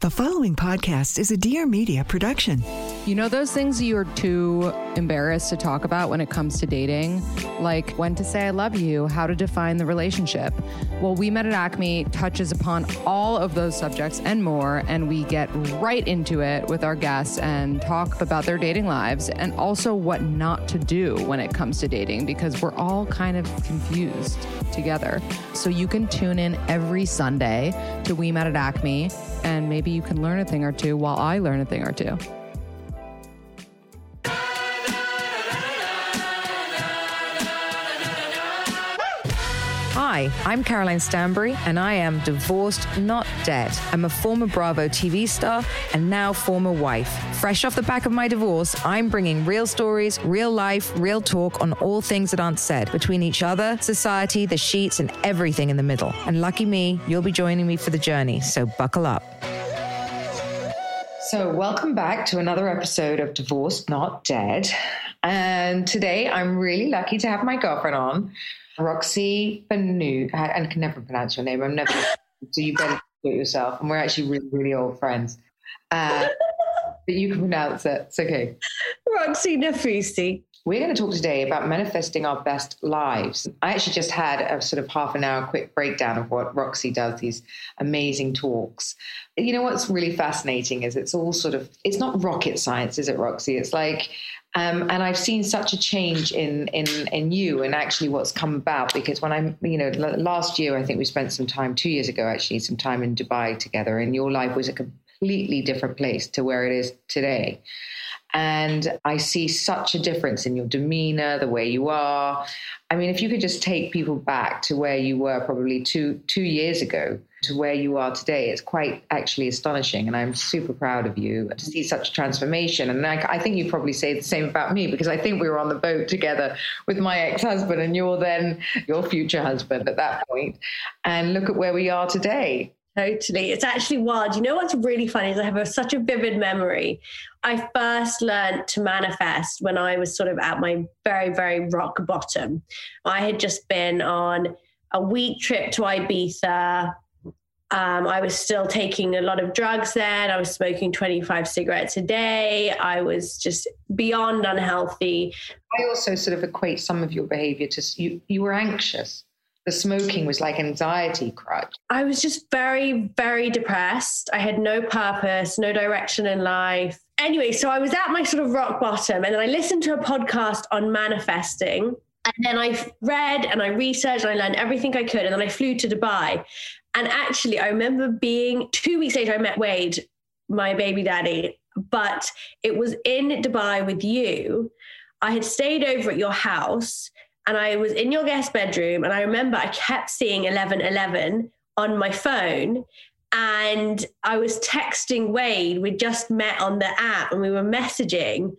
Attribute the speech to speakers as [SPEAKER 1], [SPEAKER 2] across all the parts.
[SPEAKER 1] The following podcast is a Dear Media production.
[SPEAKER 2] You know those things you're too embarrassed to talk about when it comes to dating? Like when to say I love you, how to define the relationship. Well, We Met at Acme touches upon all of those subjects and more, and we get right into it with our guests and talk about their dating lives and also what not to do when it comes to dating because we're all kind of confused together. So you can tune in every Sunday to We Met at Acme and maybe you can learn a thing or two while I learn a thing or two.
[SPEAKER 3] Hi, I'm Caroline Stanbury, and I am divorced, not dead. I'm a former Bravo TV star and now former wife. Fresh off the back of my divorce, I'm bringing real stories, real life, real talk on all things that aren't said between each other, society, the sheets, and everything in the middle. And lucky me, you'll be joining me for the journey, so buckle up.
[SPEAKER 4] So, welcome back to another episode of Divorced Not Dead. And today I'm really lucky to have my girlfriend on. Roxie Banu. I, I can never pronounce your name. I'm never. so you better do it yourself. And we're actually really, really old friends. Uh, but you can pronounce it. It's okay.
[SPEAKER 5] Roxie Nafousi.
[SPEAKER 4] We're going to talk today about manifesting our best lives. I actually just had a sort of half an hour quick breakdown of what Roxie does, these amazing talks. You know what's really fascinating is it's all sort of, it's not rocket science, is it, Roxie? It's like um, and I've seen such a change in in in you and actually what's come about because when I'm you know last year I think we spent some time two years ago actually some time in Dubai together and your life was a completely different place to where it is today. And I see such a difference in your demeanor, the way you are. I mean, if you could just take people back to where you were probably two two years ago to where you are today, it's quite actually astonishing. And I'm super proud of you to see such a transformation. And I, I think you probably say the same about me because I think we were on the boat together with my ex-husband, and you're then your future husband at that point. And look at where we are today.
[SPEAKER 5] Totally. It's actually wild. You know what's really funny is I have a, such a vivid memory. I first learned to manifest when I was sort of at my very, very rock bottom. I had just been on a week trip to Ibiza. Um, I was still taking a lot of drugs then. I was smoking 25 cigarettes a day. I was just beyond unhealthy.
[SPEAKER 4] I also sort of equate some of your behavior to you, you were anxious the smoking was like anxiety crutch.
[SPEAKER 5] I was just very, very depressed. I had no purpose, no direction in life. Anyway, so I was at my sort of rock bottom, and then I listened to a podcast on manifesting. And then I read and I researched and I learned everything I could. And then I flew to Dubai. And actually, I remember being two weeks later, I met Wade, my baby daddy, but it was in Dubai with you. I had stayed over at your house and I was in your guest bedroom, and I remember I kept seeing 1111 on my phone. And I was texting Wade. We just met on the app and we were messaging.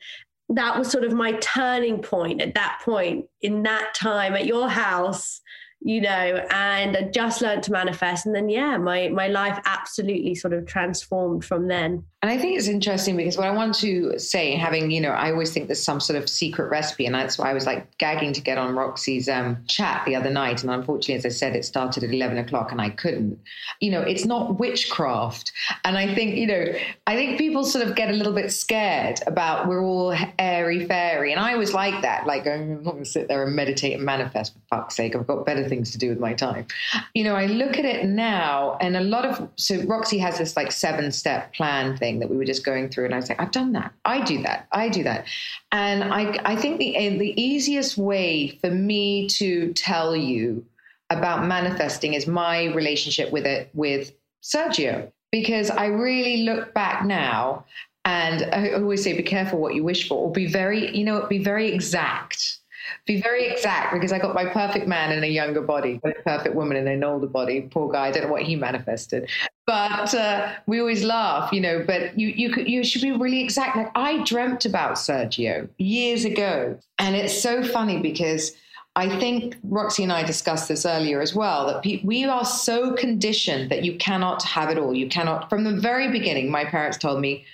[SPEAKER 5] That was sort of my turning point at that point in that time at your house you know, and I just learned to manifest. And then, yeah, my, my life absolutely sort of transformed from then.
[SPEAKER 4] And I think it's interesting because what I want to say, having, you know, I always think there's some sort of secret recipe. And that's why I was like gagging to get on Roxie's um, chat the other night. And unfortunately, as I said, it started at 11 o'clock and I couldn't. You know, it's not witchcraft. And I think, you know, I think people sort of get a little bit scared about we're all airy fairy. And I was like that, like, I'm not going to sit there and meditate and manifest for fuck's sake. I've got better things to do with my time. You know, I look at it now, and a lot of so Roxie has this like seven step plan thing that we were just going through, and I was like, I've done that. I do that. I do that. And I I think the eh, the easiest way for me to tell you about manifesting is my relationship with it with Sergio because I really look back now and I always say be careful what you wish for or be very you know be very exact be very exact because I got my perfect man in a younger body, a perfect woman in an older body. Poor guy, I don't know what he manifested. But uh, we always laugh, you know. But you you you should be really exact. Like I dreamt about Sergio years ago, and it's so funny because I think Roxie and I discussed this earlier as well that pe- we are so conditioned that you cannot have it all. You cannot. From the very beginning, my parents told me,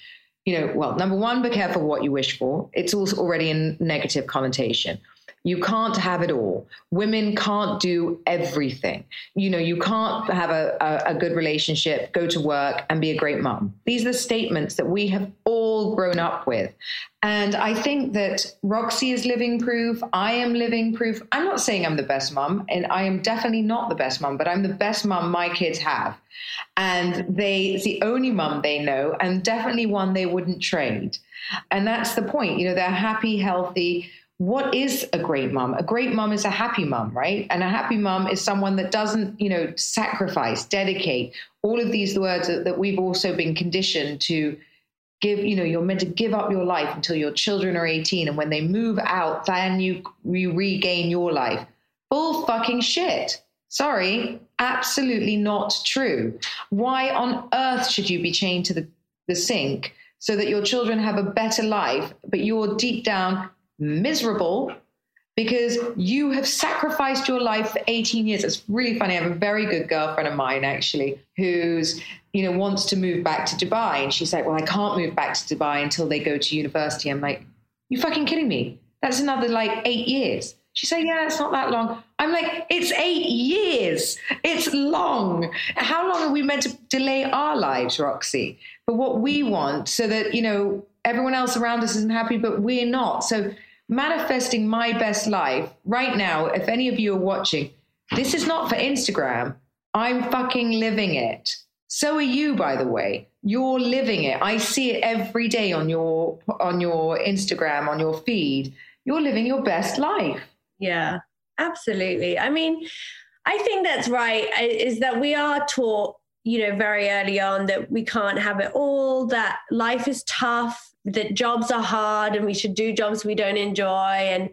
[SPEAKER 4] you know, well, number one, be careful what you wish for. It's also already a negative connotation. You can't have it all. Women can't do everything. You know, you can't have a, a, a, good relationship, go to work, and be a great mom. These are the statements that we have all grown up with. And I think that Roxie is living proof. I am living proof. I'm not saying I'm the best mom, and I am definitely not the best mom, but I'm the best mom my kids have. And they, it's the only mom they know, and definitely one they wouldn't trade. And that's the point. You know, they're happy, healthy what is a great mom? A great mom is a happy mom, right? And a happy mom is someone that doesn't, you know, sacrifice, dedicate, all of these words that, that we've also been conditioned to give, you know, you're meant to give up your life until your children are 18. And when they move out, then you, you regain your life. Bull fucking shit. Sorry, absolutely not true. Why on earth should you be chained to the, the sink so that your children have a better life, but you're deep down miserable because you have sacrificed your life for 18 years. It's really funny. I have a very good girlfriend of mine actually who's, you know, wants to move back to Dubai. And she's like, well, I can't move back to Dubai until they go to university. I'm like, you fucking kidding me? That's another like eight years. She's like, yeah, it's not that long. I'm like, it's eight years. It's long. How long are we meant to delay our lives, Roxie, for what we want so that, you know, everyone else around us isn't happy, but we're not. So manifesting my best life right now, if any of you are watching, this is not for Instagram. I'm fucking living it. So are you, by the way. You're living it. I see it every day on your on your Instagram, on your feed. You're living your best life.
[SPEAKER 5] Yeah, absolutely. I mean, I think that's right. Is that we are taught, you know, very early on that we can't have it all, that life is tough, that jobs are hard and we should do jobs we don't enjoy. And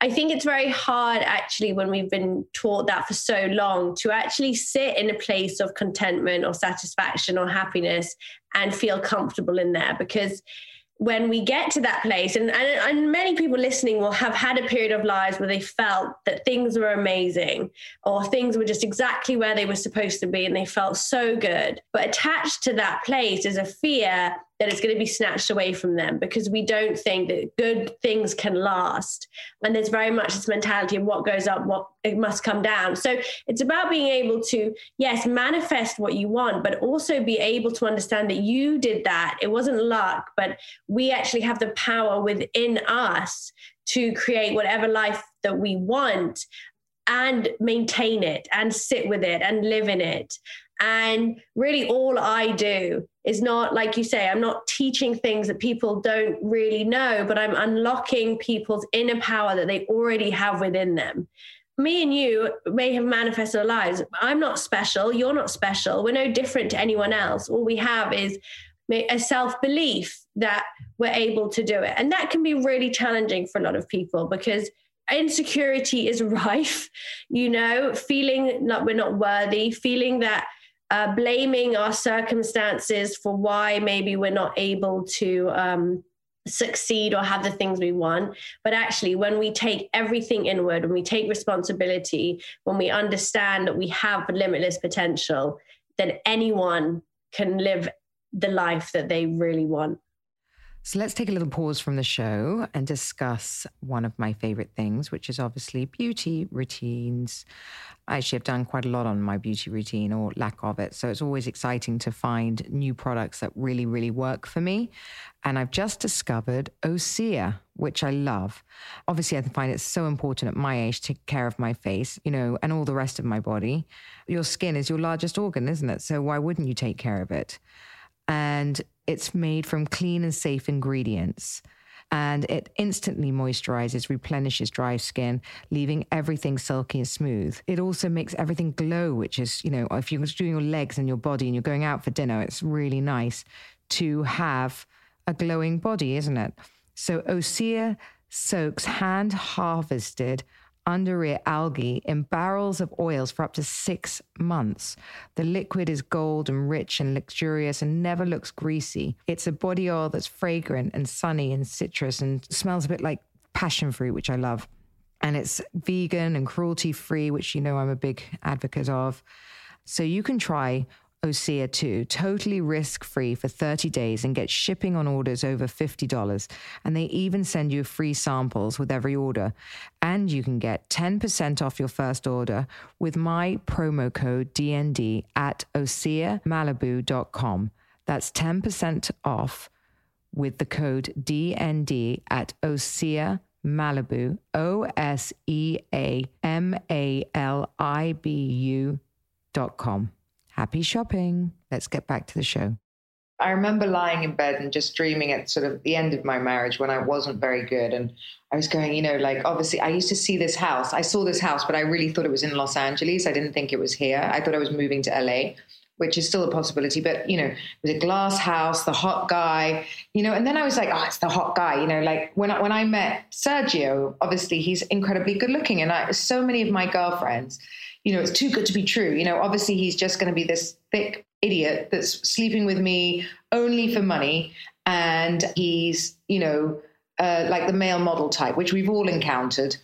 [SPEAKER 5] I think it's very hard actually when we've been taught that for so long to actually sit in a place of contentment or satisfaction or happiness and feel comfortable in there because when we get to that place, and, and, and many people listening will have had a period of lives where they felt that things were amazing or things were just exactly where they were supposed to be and they felt so good. But attached to that place is a fear that it's going to be snatched away from them because we don't think that good things can last. And there's very much this mentality of what goes up, what it must come down. So it's about being able to, yes, manifest what you want, but also be able to understand that you did that. It wasn't luck, but we actually have the power within us to create whatever life that we want and maintain it and sit with it and live in it. And really, all I do is not, like you say, I'm not teaching things that people don't really know, but I'm unlocking people's inner power that they already have within them. Me and you may have manifested our lives. I'm not special. You're not special. We're no different to anyone else. All we have is a self belief that we're able to do it. And that can be really challenging for a lot of people because insecurity is rife, you know, feeling like we're not worthy, feeling that uh, blaming our circumstances for why maybe we're not able to um, succeed or have the things we want. But actually, when we take everything inward, when we take responsibility, when we understand that we have limitless potential, then anyone can live the life that they really want.
[SPEAKER 3] So let's take a little pause from the show and discuss one of my favorite things, which is obviously beauty routines. I actually have done quite a lot on my beauty routine or lack of it. So it's always exciting to find new products that really, really work for me. And I've just discovered Osea, which I love. Obviously, I find it so important at my age to take care of my face, you know, and all the rest of my body. Your skin is your largest organ, isn't it? So why wouldn't you take care of it? And it's made from clean and safe ingredients. And it instantly moisturizes, replenishes dry skin, leaving everything silky and smooth. It also makes everything glow, which is, you know, if you're doing your legs and your body and you're going out for dinner, it's really nice to have a glowing body, isn't it? So Osea soaks hand harvested Undaria algae in barrels of oils for up to six months. The liquid is gold and rich and luxurious and never looks greasy. It's a body oil that's fragrant and sunny and citrus and smells a bit like passion fruit, which I love. And it's vegan and cruelty free, which you know I'm a big advocate of. So you can try Osea 2 totally risk free for 30 days and get shipping on orders over $50. And they even send you free samples with every order. And you can get 10% off your first order with my promo code DND at OseaMalibu.com. That's 10% off with the code DND at Osea Malibu, O S E A M A L I B U dot com. Happy shopping. Let's get back to the show.
[SPEAKER 4] I remember lying in bed and just dreaming at sort of the end of my marriage when I wasn't very good. And I was going, you know, like obviously I used to see this house. I saw this house, but I really thought it was in Los Angeles. I didn't think it was here. I thought I was moving to LA, which is still a possibility. But, you know, it was a glass house, the hot guy, you know, and then I was like, oh, it's the hot guy. You know, like when I, when I met Sergio, obviously he's incredibly good looking. And I, so many of my girlfriends, you know, it's too good to be true. You know, obviously he's just going to be this thick idiot that's sleeping with me only for money. And he's, you know, uh, like the male model type, which we've all encountered,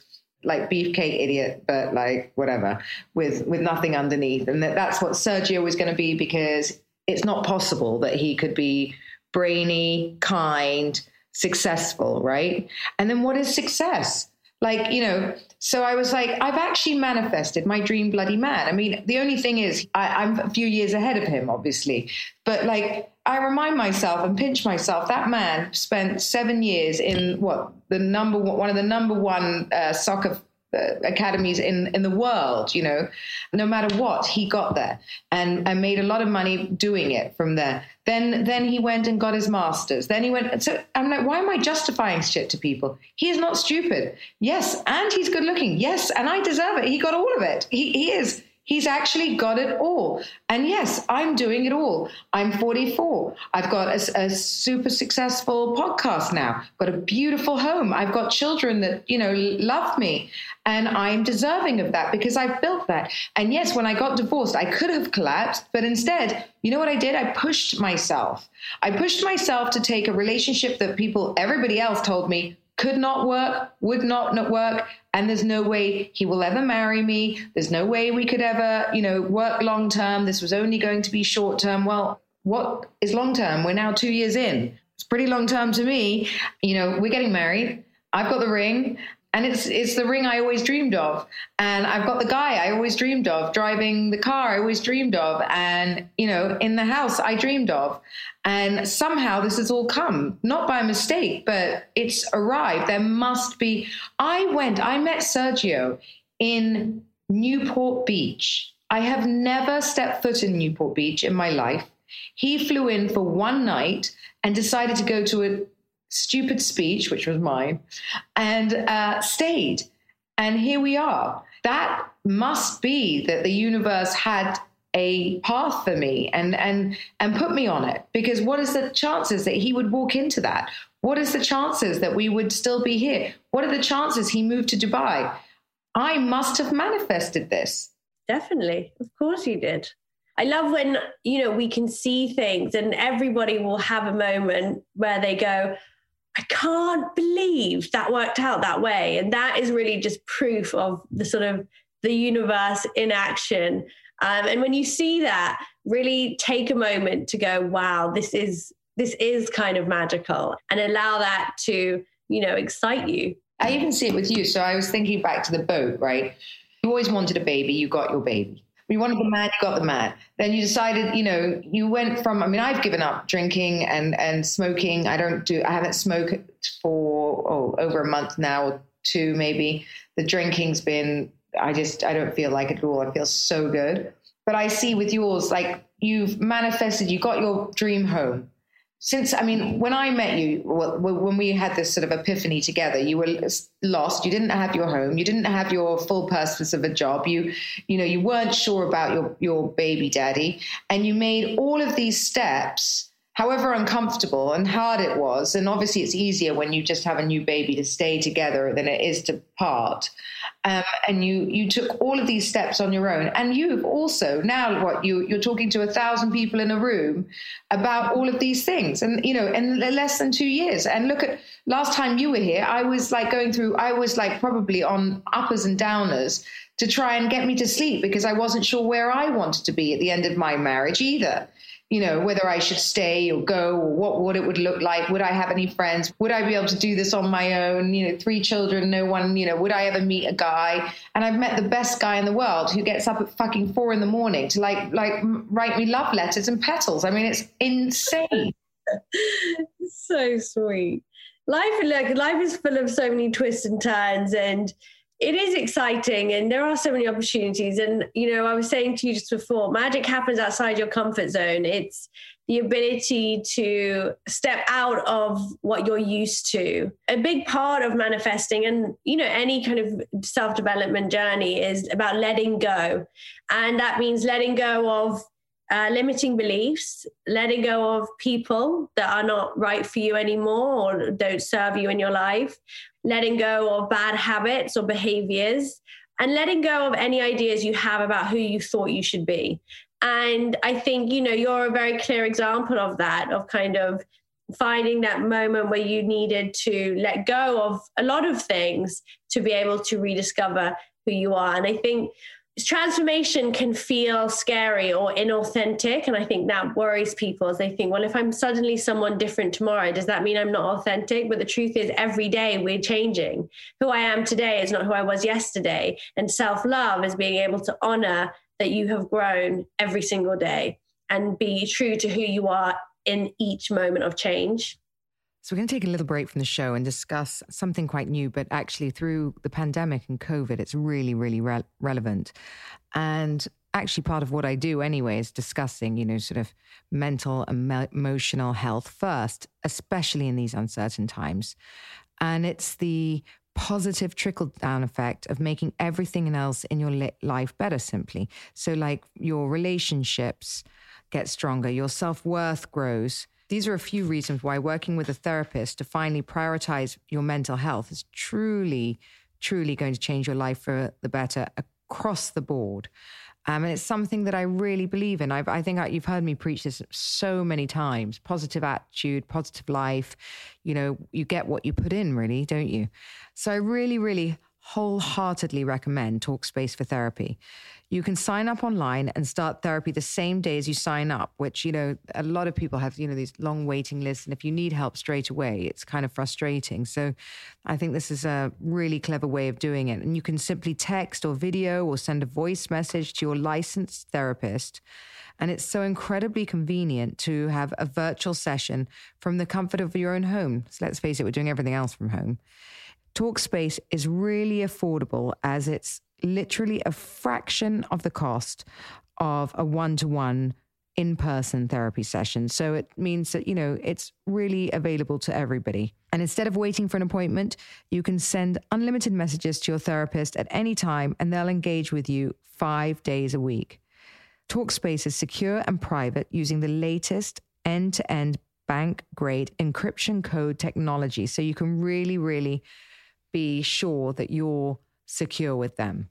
[SPEAKER 4] like beefcake idiot, but like whatever, with with nothing underneath. And that, that's what Sergio was going to be because it's not possible that he could be brainy, kind, successful, right? And then what is success? Like, you know, so I was like, I've actually manifested my dream bloody man. I mean, the only thing is, I, I'm a few years ahead of him, obviously. But like, I remind myself and pinch myself that man spent seven years in what the number one, one of the number one uh, soccer academies in in the world you know no matter what he got there and and made a lot of money doing it from there. Then then he went and got his masters. Then he went so i'm like why am i justifying shit to people? He is not stupid. Yes and he's good looking. Yes and i deserve it. He got all of it. He, he is He's actually got it all. And yes, I'm doing it all. I'm 44. I've got a, a, super successful podcast now. I've got a beautiful home. I've got children that, you know, love me. And I'm deserving of that because I've built that. And yes, when I got divorced, I could have collapsed, but instead, you know what I did? I pushed myself. I pushed myself to take a relationship that people, everybody else told me could not work, would not, work, and there's no way he will ever marry me. There's no way we could ever, you know, work long term. This was only going to be short term. Well, what is long term? We're now two years in. It's pretty long term to me. You know, we're getting married. I've got the ring and it's it's the ring I always dreamed of. And I've got the guy I always dreamed of, driving the car I always dreamed of, and you know, in the house I dreamed of. And somehow this has all come, not by mistake, but it's arrived. There must be. I went, I met Sergio in Newport Beach. I have never stepped foot in Newport Beach in my life. He flew in for one night and decided to go to a stupid speech, which was mine, and uh, stayed. And here we are. That must be that the universe had a path for me and and and put me on it. Because what is the chances that he would walk into that? What is the chances that we would still be here? What are the chances he moved to dubai? I must have manifested this.
[SPEAKER 5] Definitely. Of course you did. I love when, you know, we can see things and everybody will have a moment where they go, I can't believe that worked out that way. And that is really just proof of the sort of the universe in action. Um, and when you see that, really take a moment to go, wow, this is this is kind of magical and allow that to, you know, excite you.
[SPEAKER 4] I even see it with you. So I was thinking back to the boat, right? You always wanted a baby, you got your baby. You wanted the man, you got the man. Then you decided, you know, you went from. I mean, I've given up drinking and and smoking. I don't do. I haven't smoked for
[SPEAKER 6] oh, over a month now, or two maybe. The drinking's been, I just, I don't feel like it at all. I feel so good. But I see with yours, like you've manifested, you got your dream home since I mean, when I met you, when we had this sort of epiphany together, you were lost. You didn't have your home. You didn't have your full purpose of a job. You, you know, you weren't sure about your your baby daddy, and you made all of these steps however uncomfortable and hard it was, and obviously it's easier when you just have a new baby to stay together than it is to part. Um, and you you took all of these steps on your own, and you've also now what you you're talking to a thousand people in a room about all of these things, and you know in less than two years. And look at last time you were here, I was like going through, I was like probably on uppers and downers to try and get me to sleep because I wasn't sure where I wanted to be at the end of my marriage either you know, whether I should stay or go or what, what it would look like. Would I have any friends? Would I be able to do this on my own? You know, three children, no one, you know, would I ever meet a guy? And I've met the best guy in the world who gets up at fucking four in the morning to like, like write me love letters and petals. I mean, it's insane.
[SPEAKER 5] so sweet. Life, like life is full of so many twists and turns and it is exciting and there are so many opportunities. And you know i was saying to you just before magic happens outside your comfort zone. It's the ability to step out of what you're used to. A big part of manifesting and you know any kind of self development journey is about letting go. And that means letting go of uh, limiting beliefs, letting go of people that are not right for you anymore or don't serve you in your life, letting go of bad habits or behaviors, and letting go of any ideas you have about who you thought you should be. And I think, you know, you're a very clear example of that, of kind of finding that moment where you needed to let go of a lot of things to be able to rediscover who you are. And I think transformation can feel scary or inauthentic and i think that worries people as they think well if i'm suddenly someone different tomorrow does that mean i'm not authentic? But the truth is every day we're changing. Who i am today is not who i was yesterday. And self-love is being able to honor that you have grown every single day and be true to who you are in each moment of change
[SPEAKER 4] so, we're going to take a little break from the show and discuss something quite new, but actually, through the pandemic and COVID, it's really, really re- relevant. And actually, part of what I do anyway is discussing, you know, sort of mental and emotional health first, especially in these uncertain times. And it's the positive trickle down effect of making everything else in your life better simply. So, like your relationships get stronger, your self worth grows these are a few reasons why working with a therapist to finally prioritize your mental health is truly, truly going to change your life for the better across the board. Um, and it's something that I really believe in. I've, i think I, you've heard me preach this so many times positive attitude, positive life. You know, you get what you put in, really, don't you? So I really, really wholeheartedly recommend Talkspace for therapy. You can sign up online and start therapy the same day as you sign up, which, you know, a lot of people have, you know, these long waiting lists. And if you need help straight away, it's kind of frustrating. So I think this is a really clever way of doing it. And you can simply text or video or send a voice message to your licensed therapist. And it's so incredibly convenient to have a virtual session from the comfort of your own home. So let's face it, we're doing everything else from home. Talkspace is really affordable as it's literally a fraction of the cost of a one to one in person therapy session. So it means that, you know, it's really available to everybody. And instead of waiting for an appointment, you can send unlimited messages to your therapist at any time and they'll engage with you five days a week. Talkspace is secure and private using the latest end to end bank grade encryption code technology. So you can really, really be sure that you're secure with them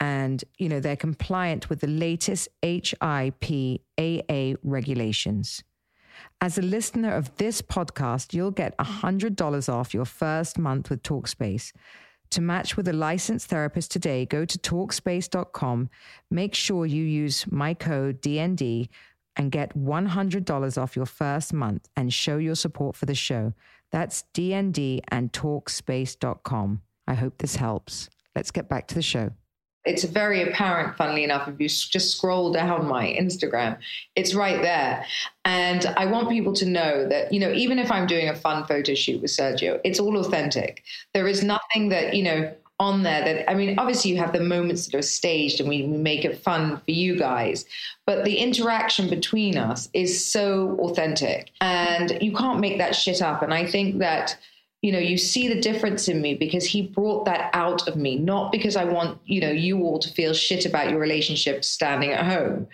[SPEAKER 4] and you know they're compliant with the latest HIPAA regulations. As a listener of this podcast, you'll get $100 off your first month with Talkspace. To match with a licensed therapist today, go to talkspace.com. Make sure you use my code DND and get $100 off your first month and show your support for the show. That's DND and talkspace.com. I hope this helps. Let's get back to the show. it's very apparent, funnily enough, if you just scroll down my Instagram, it's right there. And I want people to know that, you know, even if I'm doing a fun photo shoot with Sergio, it's all authentic. There is nothing that, you know, on there that I mean, obviously you have the moments that are staged and we, we make it fun for you guys, but the interaction between us is so authentic and you can't make that shit up. And I think that you know you see the difference in me because he brought that out of me not because i want you know you all to feel shit about your relationship standing at home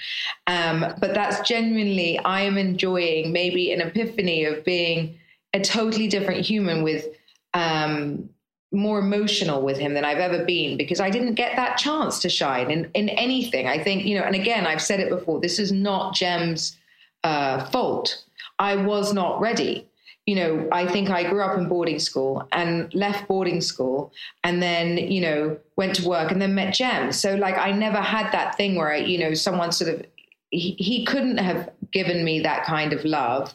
[SPEAKER 4] um, but that's genuinely i am enjoying maybe an epiphany of being a totally different human with um, more emotional with him than I've ever been because I didn't get that chance to shine in, in anything. I think, you know, and again, I've said it before, this is not Jem's uh, fault. I was not ready. You know, I think I grew up in boarding school and left boarding school and then, you know, went to work and then met Jem. So, like, I never had that thing where, I, you know, someone sort of, he, he couldn't have given me that kind of love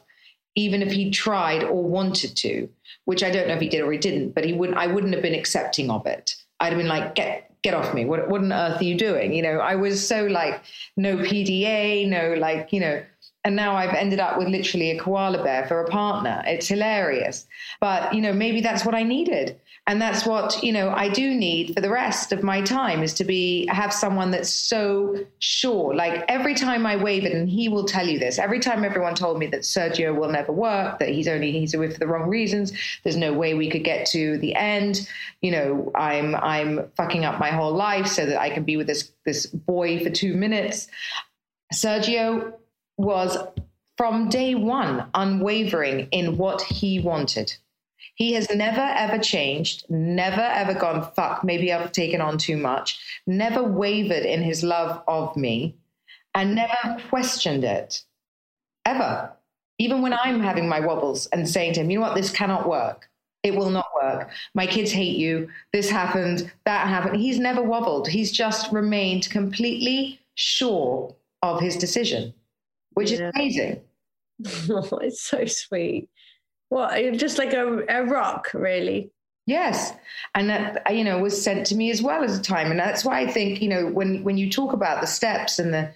[SPEAKER 4] even if he tried or wanted to, which I don't know if he did or he didn't, but he wouldn't, I wouldn't have been accepting of it. I'd have been like, get, get off me. What, what on earth are you doing? You know, I was so like, no PDA, no like, you know, and now I've ended up with literally a koala bear for a partner. It's hilarious. But, you know, maybe that's what I needed and that's what you know i do need for the rest of my time is to be have someone that's so sure. Like every time i wavered and he will tell you this. Every time everyone told me that sergio will never work that he's only he's with for the wrong reasons there's no way we could get to the end. You know i'm i'm fucking up my whole life so that i can be with this this boy for two minutes. Sergio was from day one unwavering in what he wanted he has never ever changed, never ever gone, fuck, maybe I've taken on too much, never wavered in his love of me, and never questioned it. Ever. Even when I'm having my wobbles and saying to him, you know what, this cannot work. It will not work. My kids hate you. This happened. That happened. He's never wobbled. He's just remained completely sure of his decision, which yeah. is amazing.
[SPEAKER 5] Oh, it's so sweet. What, just like a, a rock, really?
[SPEAKER 4] Yes, and that uh, you know was sent to me as well at a time, and that's why I think you know when when you talk about the steps and the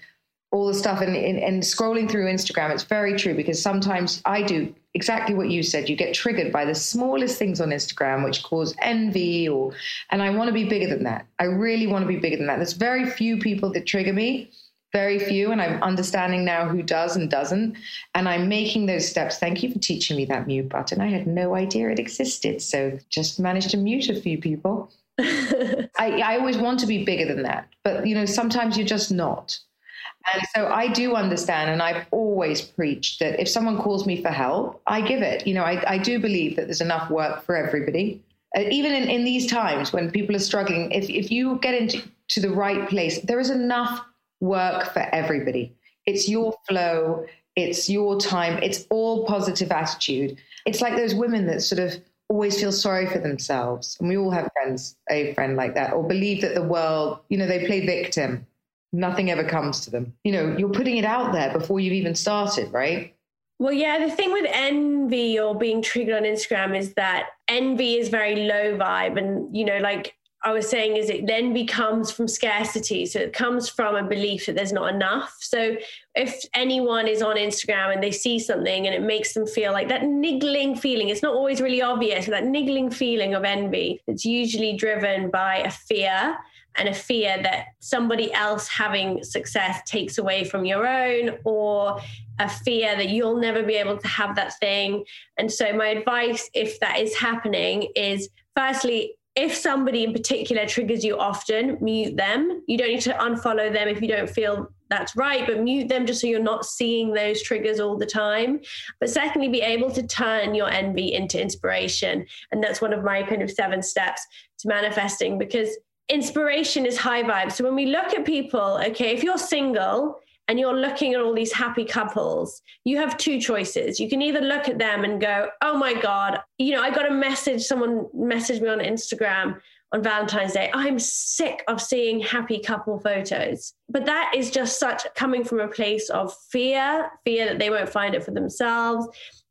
[SPEAKER 4] all the stuff and, and, and scrolling through Instagram, it's very true because sometimes I do exactly what you said. You get triggered by the smallest things on Instagram, which cause envy, or and I want to be bigger than that. I really want to be bigger than that. There's very few people that trigger me, very few, and I'm understanding now who does and doesn't. And I'm making those steps. Thank you for teaching me that mute button. I had no idea it existed. So just managed to mute a few people. I, I always want to be bigger than that, but you know, sometimes you're just not. And so I do understand, and I've always preached that if someone calls me for help, I give it. You know, I, I do believe that there's enough work for everybody. Uh, even in, in these times when people are struggling, if, if you get into to the right place, there is enough work for everybody. It's your flow, it's your time, it's all positive attitude. It's like those women that sort of always feel sorry for themselves. And we all have friends, a friend like that, or believe that the world, you know, they play victim. Nothing ever comes to them. You know, you're putting it out there before you've even started, right?
[SPEAKER 5] Well, yeah, the thing with envy or being triggered on Instagram is that envy is very low vibe. And, you know, like I was saying is it then becomes from scarcity. So it comes from a belief that there's not enough. So if anyone is on Instagram and they see something and it makes them feel like that niggling feeling, it's not always really obvious, that niggling feeling of envy, it's usually driven by a fear and a fear that somebody else having success takes away from your own or a fear that you'll never be able to have that thing. And so my advice if that is happening is firstly if somebody in particular triggers you often, mute them. You don't need to unfollow them if you don't feel that's right, but mute them just so you're not seeing those triggers all the time. But secondly, be able to turn your envy into inspiration. And that's one of my kind of seven steps to manifesting because inspiration is high vibe. So when we look at people, okay, if you're single, and you're looking at all these happy couples, you have two choices. You can either look at them and go, oh my God, you know, I got a message, someone messaged me on Instagram on Valentine's Day. I'm sick of seeing happy couple photos. But that is just such coming from a place of fear, fear that they won't find it for themselves.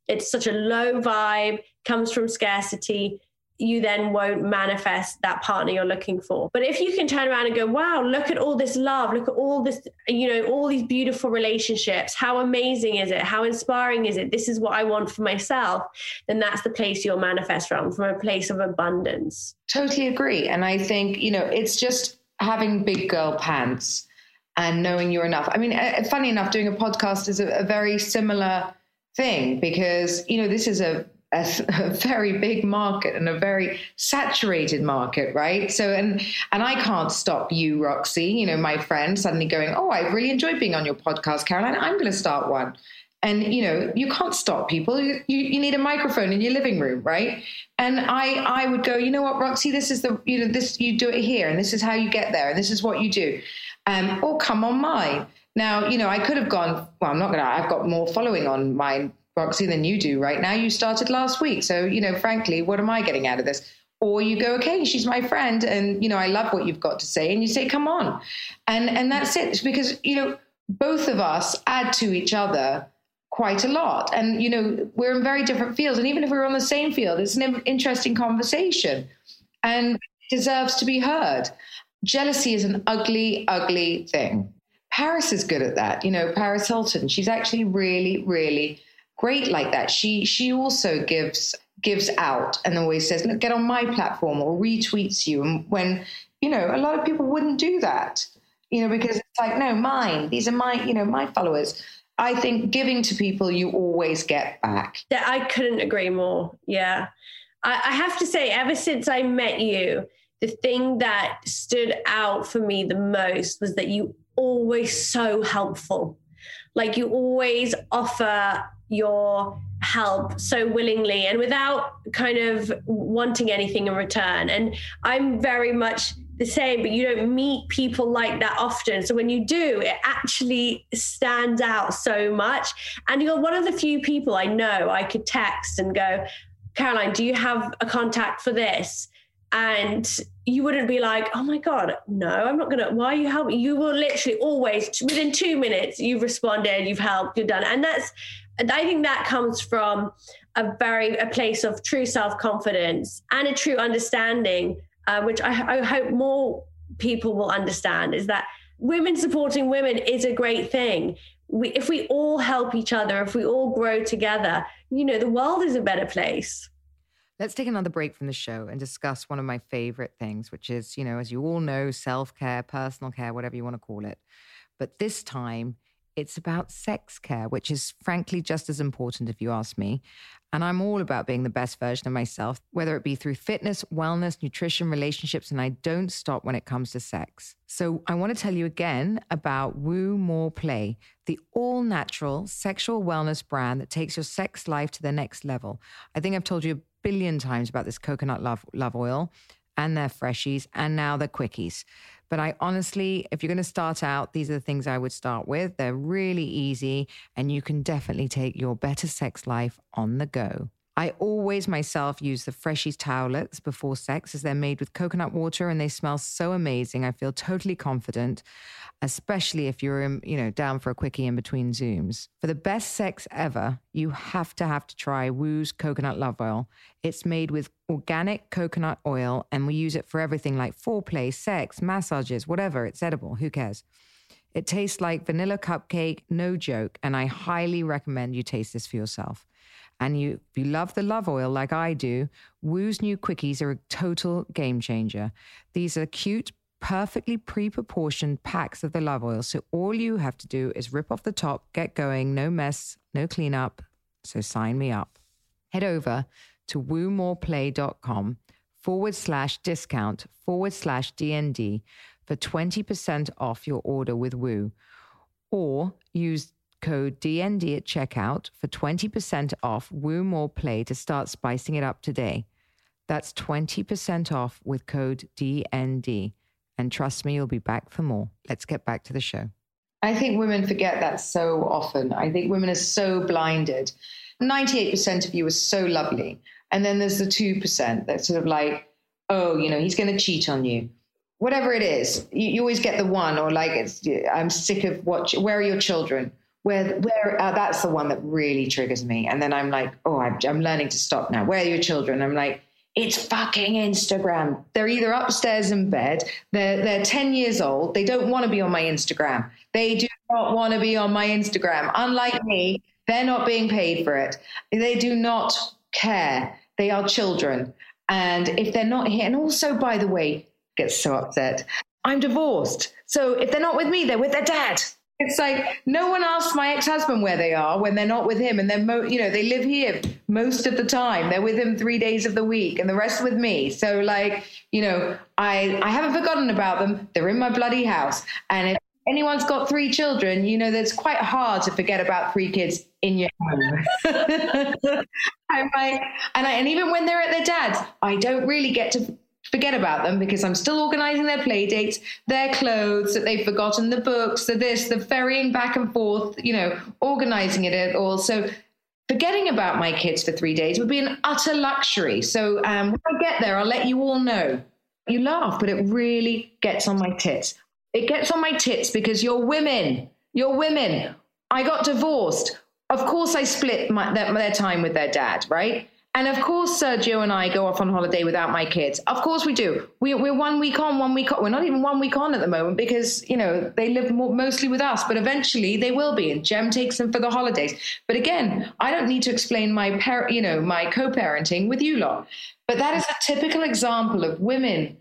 [SPEAKER 5] It's such a low vibe, comes from scarcity you then won't manifest that partner you're looking for. But if you can turn around and go, wow, look at all this love, look at all this, you know, all these beautiful relationships. How amazing is it? How inspiring is it? This is what I want for myself. Then that's the place you'll manifest from, from a place of abundance.
[SPEAKER 4] Totally agree. And I think, you know, it's just having big girl pants and knowing you're enough. I mean, uh, funny enough, doing a podcast is a, a very similar thing because, you know, this is a a, a, very big market and a very saturated market, right? So, and and I can't stop you, Roxie, you know, my friend, suddenly going, "Oh, I really enjoyed being on your podcast, Caroline. I'm going to start one." And you know, you can't stop people. You, you, you need a microphone in your living room, right? And I I would go, you know what, Roxie, this is the you know this you do it here, and this is how you get there, and this is what you do. Um, or come on mine. Now, you know, I could have gone. Well, I'm not going to. I've got more following on mine Roxie than you do right now. You started last week. So, you know, frankly, what am I getting out of this? Or you go, okay, she's my friend, and you know, I love what you've got to say, and you say, come on. And and that's it. because, you know, both of us add to each other quite a lot. And, you know, we're in very different fields. And even if we're on the same field, it's an interesting conversation and deserves to be heard. Jealousy is an ugly, ugly thing. Paris is good at that. You know, Paris Hilton, she's actually really, really great like that. She she also gives gives out and always says, "Look, get on my platform," or retweets you. And when you know, a lot of people wouldn't do that, you know, because it's like, no, mine. These are my, you know, my followers. I think giving to people, you always get back.
[SPEAKER 5] I couldn't agree more. Yeah, I, I have to say, ever since I met you, the thing that stood out for me the most was that you always so helpful. Like you always offer your help so willingly and without kind of wanting anything in return. And I'm very much the same, but you don't meet people like that often. So when you do, it actually stands out so much. And you're one of the few people I know I could text and go, Caroline, do you have a contact for this? And you wouldn't be like, oh my God, no, I'm not going to. Why are you helping? You will literally always, within two minutes, you've responded, you've helped, you've done. And that's and I think that comes from a very a place of true self confidence and a true understanding, uh, which I, I hope more people will understand, is that women supporting women is a great thing. We, if we all help each other, if we all grow together, you know, the world is a better place.
[SPEAKER 3] Let's take another break from the show and discuss one of my favorite things, which is, you know, as you all know, self care, personal care, whatever you want to call it. But this time, it's about sex care, which is frankly just as important if you ask me. And I'm all about being the best version of myself, whether it be through fitness, wellness, nutrition, relationships, and I don't stop when it comes to sex. So I want to tell you again about Woo More Play, the all natural sexual wellness brand that takes your sex life to the next level. I think I've told you a billion times about this coconut love, love oil and their freshies and now their quickies. But I honestly, if you're going to start out, these are the things I would start with. They're really easy, and you can definitely take your better sex life on the go. I always myself use the Freshies towelettes before sex as they're made with coconut water and they smell so amazing. I feel totally confident, especially if you're in, you know, down for a quickie in between Zooms. For the best sex ever, you have to have to try Woo's coconut love oil. It's made with organic coconut oil and we use it for everything like foreplay, sex, massages, whatever. It's edible. Who cares? It tastes like vanilla cupcake, no joke, and I highly recommend you taste this for yourself and you, if you love the love oil like I do, Woo's new quickies are a total game changer. These are cute, perfectly pre proportioned packs of the love oil. So all you have to do is rip off the top, get going, no mess, no cleanup. So sign me up. Head over to woomoreplay.com forward slash discount forward slash DND for 20% off your order with Woo. Or use code DND at checkout for 20% off Woo More Play to start spicing it up today. That's 20% off with code DND. And trust me, you'll be back for more. Let's get back to the show.
[SPEAKER 4] I think women forget that so often. I think women are so blinded. 98% of you are so lovely. And then there's the 2% that's sort of like, oh, you know, he's going to cheat on you. Whatever it is, you, you always get the one, or like, it's, I'm sick of watching, where are your children? Where where uh, that's the one that really triggers me and then i'm like oh I'm, I'm learning to stop now where are your children i'm like it's fucking Instagram. They're either upstairs in bed, they're, they're 10 years old, they don't want to be on my Instagram. They do not want to be on my Instagram. Unlike me, they're not being paid for it. They do not care. They are children. And if they're not here, and also, by the way, gets so upset, I'm divorced. So if they're not with me, they're with their dad. It's like no one asks my ex-husband where they are when they're not with him, and they're mo- you know they live here most of the time. They're with him three days of the week, and the rest with me. So like you know, I I haven't forgotten about them. They're in my bloody house, and if anyone's got three children, you know that's quite hard to forget about three kids in your home. I'm like, and I, and even when they're at their dad's, I don't really get to forget about them because I'm still organizing their play dates, their clothes that they've forgotten, the books, the this, the ferrying back and forth, you know, organizing it all. So forgetting about my kids for three days would be an utter luxury. So um, when I get there, I'll let you all know. You laugh, but it really gets on my tits. It gets on my tits because you're women. You're women. I got divorced. Of course, I split my, their, their time with their dad, right? And of course, Sergio and I go off on holiday without my kids. Of course, we do. We, are one week on, one week on. We're not even one week on at the moment because you know they live more, mostly with us. But eventually, they will be. And Jem takes them for the holidays. But again, I don't need to explain my par- you know my co-parenting with you lot. But that is a typical example of women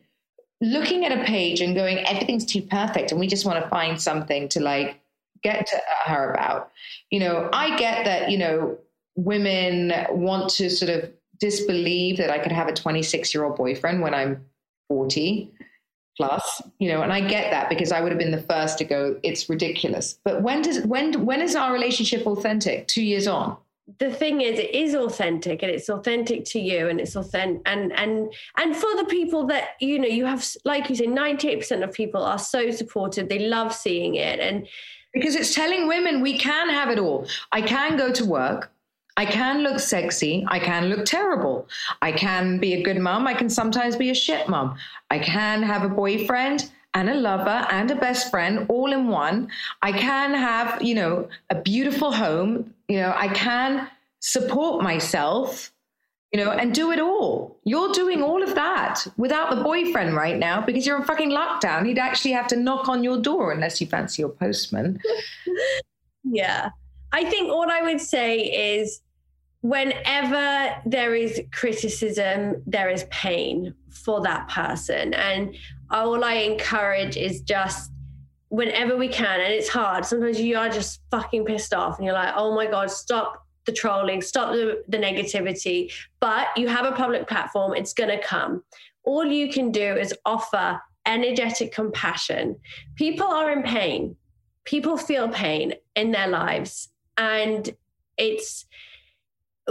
[SPEAKER 4] looking at a page and going, everything's too perfect, and we just want to find something to like get to her about. You know, I get that. You know women want to sort of disbelieve that I could have a 26 year old boyfriend when I'm 40 plus, you know, and I get that because I would have been the first to go, it's ridiculous. But when does when when is our relationship authentic? Two years on.
[SPEAKER 5] The thing is, it is authentic, and it's authentic to you, and it's authentic, and and and for the people that you know, you have, like you say, ninety eight percent of people are so supportive. They love seeing it, and
[SPEAKER 4] because it's telling women we can have it all. I can go to work. I can look sexy. I can look terrible. I can be a good mom. I can sometimes be a shit mom. I can have a boyfriend and a lover and a best friend all in one. I can have, you know, a beautiful home. You know, I can support myself, you know, and do it all. You're doing all of that without the boyfriend right now because you're in fucking lockdown. He'd actually have to knock on your door unless you fancy your postman.
[SPEAKER 5] yeah. I think what I would say is whenever there is criticism, there is pain for that person. And all I encourage is just whenever we can, and it's hard, sometimes you are just fucking pissed off and you're like, oh my God, stop the trolling, stop the, the negativity. But you have a public platform, it's going to come. All you can do is offer energetic compassion. People are in pain, people feel pain in their lives. And it's,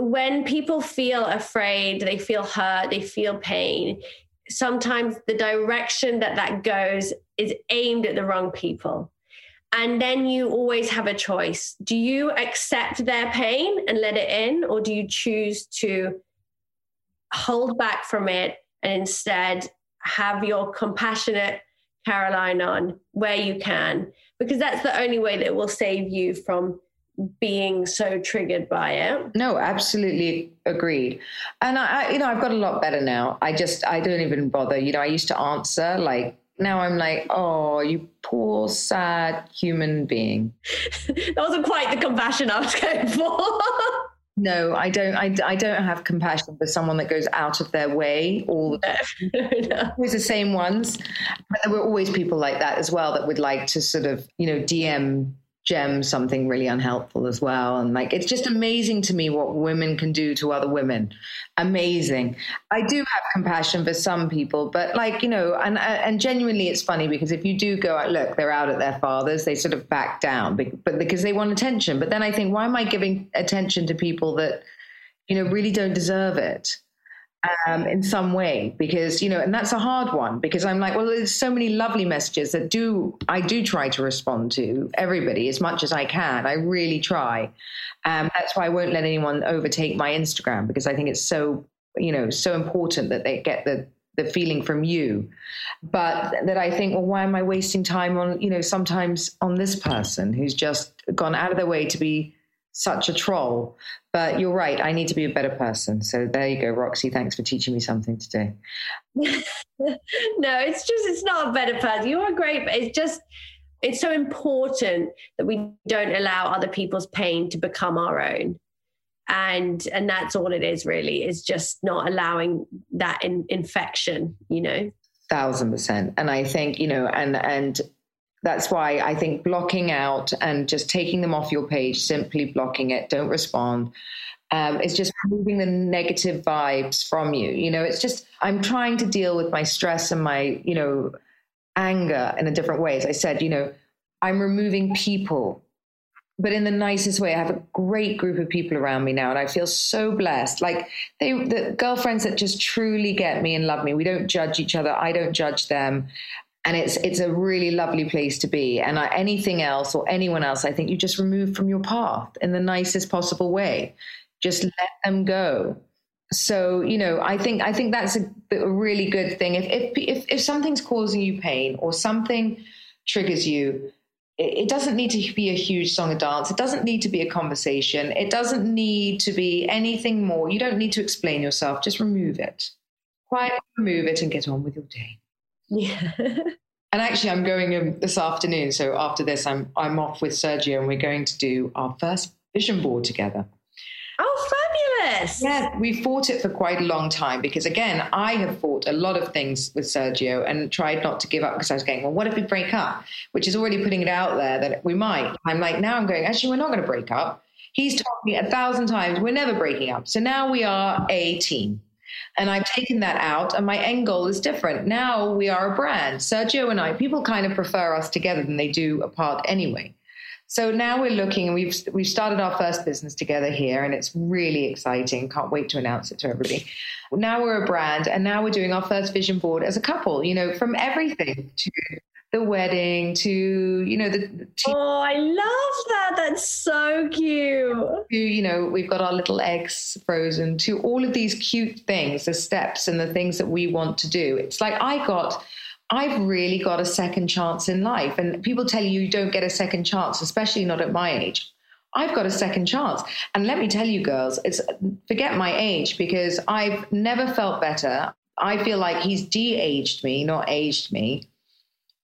[SPEAKER 5] when people feel afraid, they feel hurt, they feel pain, sometimes the direction that that goes is aimed at the wrong people. And then you always have a choice. Do you accept their pain and let it in, or do you choose to hold back from it and instead have your compassionate Caroline on where you can? Because that's the only way that will save you from being so triggered by it.
[SPEAKER 4] No, absolutely agreed. And I, I, you know, I've got a lot better now. I just, I don't even bother. You know, I used to answer like, now I'm like, oh, you poor, sad human being.
[SPEAKER 5] that wasn't quite the compassion I was going for.
[SPEAKER 4] no, I don't. I, I don't have compassion for someone that goes out of their way all the time. no. Always the same ones. But there were always people like that as well that would like to sort of, you know, DM Jem something really unhelpful as well. And like, it's just amazing to me what women can do to other women. Amazing. I do have compassion for some people, but like, you know, and, uh, and genuinely it's funny because if you do go out, look, they're out at their father's, they sort of back down, but because they want attention. But then I think, why am I giving attention to people that, you know, really don't deserve it? Um, in some way because you know and that's a hard one because i'm like well there's so many lovely messages that do i do try to respond to everybody as much as i can. I really try. Um, that's why i won't let anyone overtake my instagram because i think it's so you know so important that they get the the feeling from you. But that i think well why am i wasting time on you know sometimes on this person who's just gone out of their way to be such a troll. But you're right. I need to be a better person. So there you go, Roxie. Thanks for teaching me something today.
[SPEAKER 5] no, it's just, it's not a better person. You are a great, it's just, it's so important that we don't allow other people's pain to become our own and and that's all it is really is just not allowing that in, infection you know
[SPEAKER 4] thousand percent and i think you know and and that's why i think blocking out and just taking them off your page simply blocking it don't respond um, it's just removing the negative vibes from you you know it's just i'm trying to deal with my stress and my you know anger in a different way as i said you know i'm removing people but in the nicest way. I have a great group of people around me now, and I feel so blessed. Like they, the girlfriends that just truly get me and love me. We don't judge each other. I don't judge them, and it's it's a really lovely place to be. And anything else or anyone else, I think you just remove from your path in the nicest possible way. Just let them go. So you know, I think I think that's a, a really good thing. If if if if something's causing you pain or something triggers you it doesn't need to be a huge song and dance. It doesn't need to be a conversation. It doesn't need to be anything more. You don't need to explain yourself. Just remove it. Quietly remove it and get on with your day.
[SPEAKER 5] Yeah.
[SPEAKER 4] and actually, I'm going um, this afternoon. So after this, I'm I'm off with Sergio, and we're going to do our first vision board together.
[SPEAKER 5] Oh, fabulous.
[SPEAKER 4] Yeah, we fought it for quite a long time because, again, I have fought a lot of things with Sergio and tried not to give up because I was going, well, what if we break up? Which is already putting it out there that we might. I'm like, now I'm going, actually, we're not going to break up. He's told me a thousand times, we're never breaking up. So now we are a team. And I've taken that out, and my end goal is different. Now we are a brand. Sergio and I, people kind of prefer us together than they do apart anyway. So now we're looking, and we've we've started our first business together here, and it's really exciting. Can't wait to announce it to everybody. Now we're a brand, and now we're doing our first vision board as a couple. You know, from everything to the wedding to you know the, the
[SPEAKER 5] oh i love that that's so cute
[SPEAKER 4] to, you know we've got our little eggs frozen to all of these cute things the steps and the things that we want to do it's like i got I've really got a second chance in life. And people tell you you don't get a second chance, especially not at my age. I've got a second chance. And let me tell you, girls, it's forget my age because I've never felt better. I feel like he's de aged me, not aged me.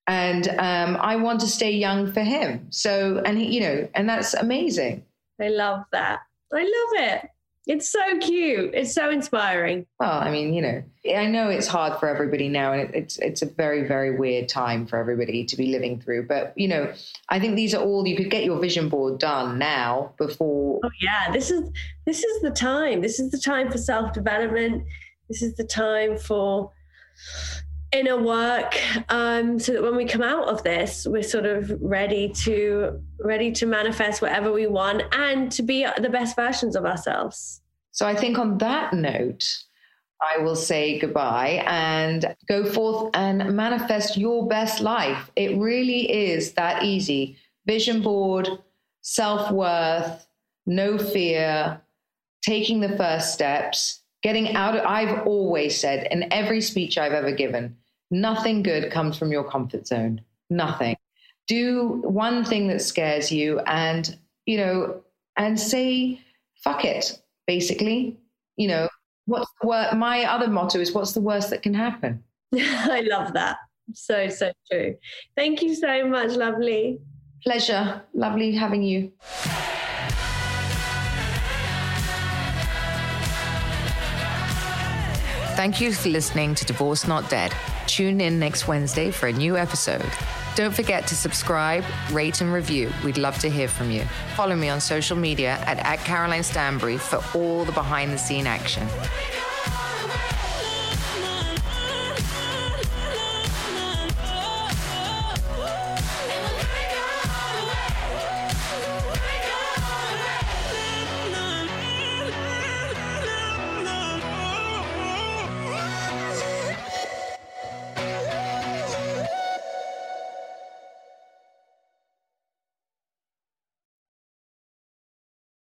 [SPEAKER 4] And um, I want to stay young for him. So, and he, you know, and that's amazing.
[SPEAKER 5] I love that. I love it. It's so cute. It's so inspiring.
[SPEAKER 4] Well, I mean, you know, I know it's hard for everybody now, and it's it's a very very weird time for everybody to be living through. But you know, I think these are all you could get your vision board done now before.
[SPEAKER 5] Oh yeah, this is this is the time. This is the time for self development. This is the time for inner work um, so that when we come out of this we're sort of ready to ready to manifest whatever we want and to be the best versions of ourselves.
[SPEAKER 4] So i think on that note i will say goodbye and go forth and manifest your best life. It really is that easy. Vision board self-worth no fear taking the first steps getting out of, i've always said in every speech i've ever given Nothing good comes from your comfort zone. Nothing. Do one thing that scares you and, you know, and say, fuck it, basically. You know, what's the wor- my other motto is what's the worst that can happen?
[SPEAKER 5] I love that. So, so true. Thank you so much, lovely.
[SPEAKER 4] Pleasure. Lovely having you.
[SPEAKER 3] Thank you for listening to Divorced Not Dead. Tune in next Wednesday for a new episode. Don't forget to subscribe, rate, and review. We'd love to hear from you. Follow me on social media at, at Caroline Stanbury for all the behind the scene action.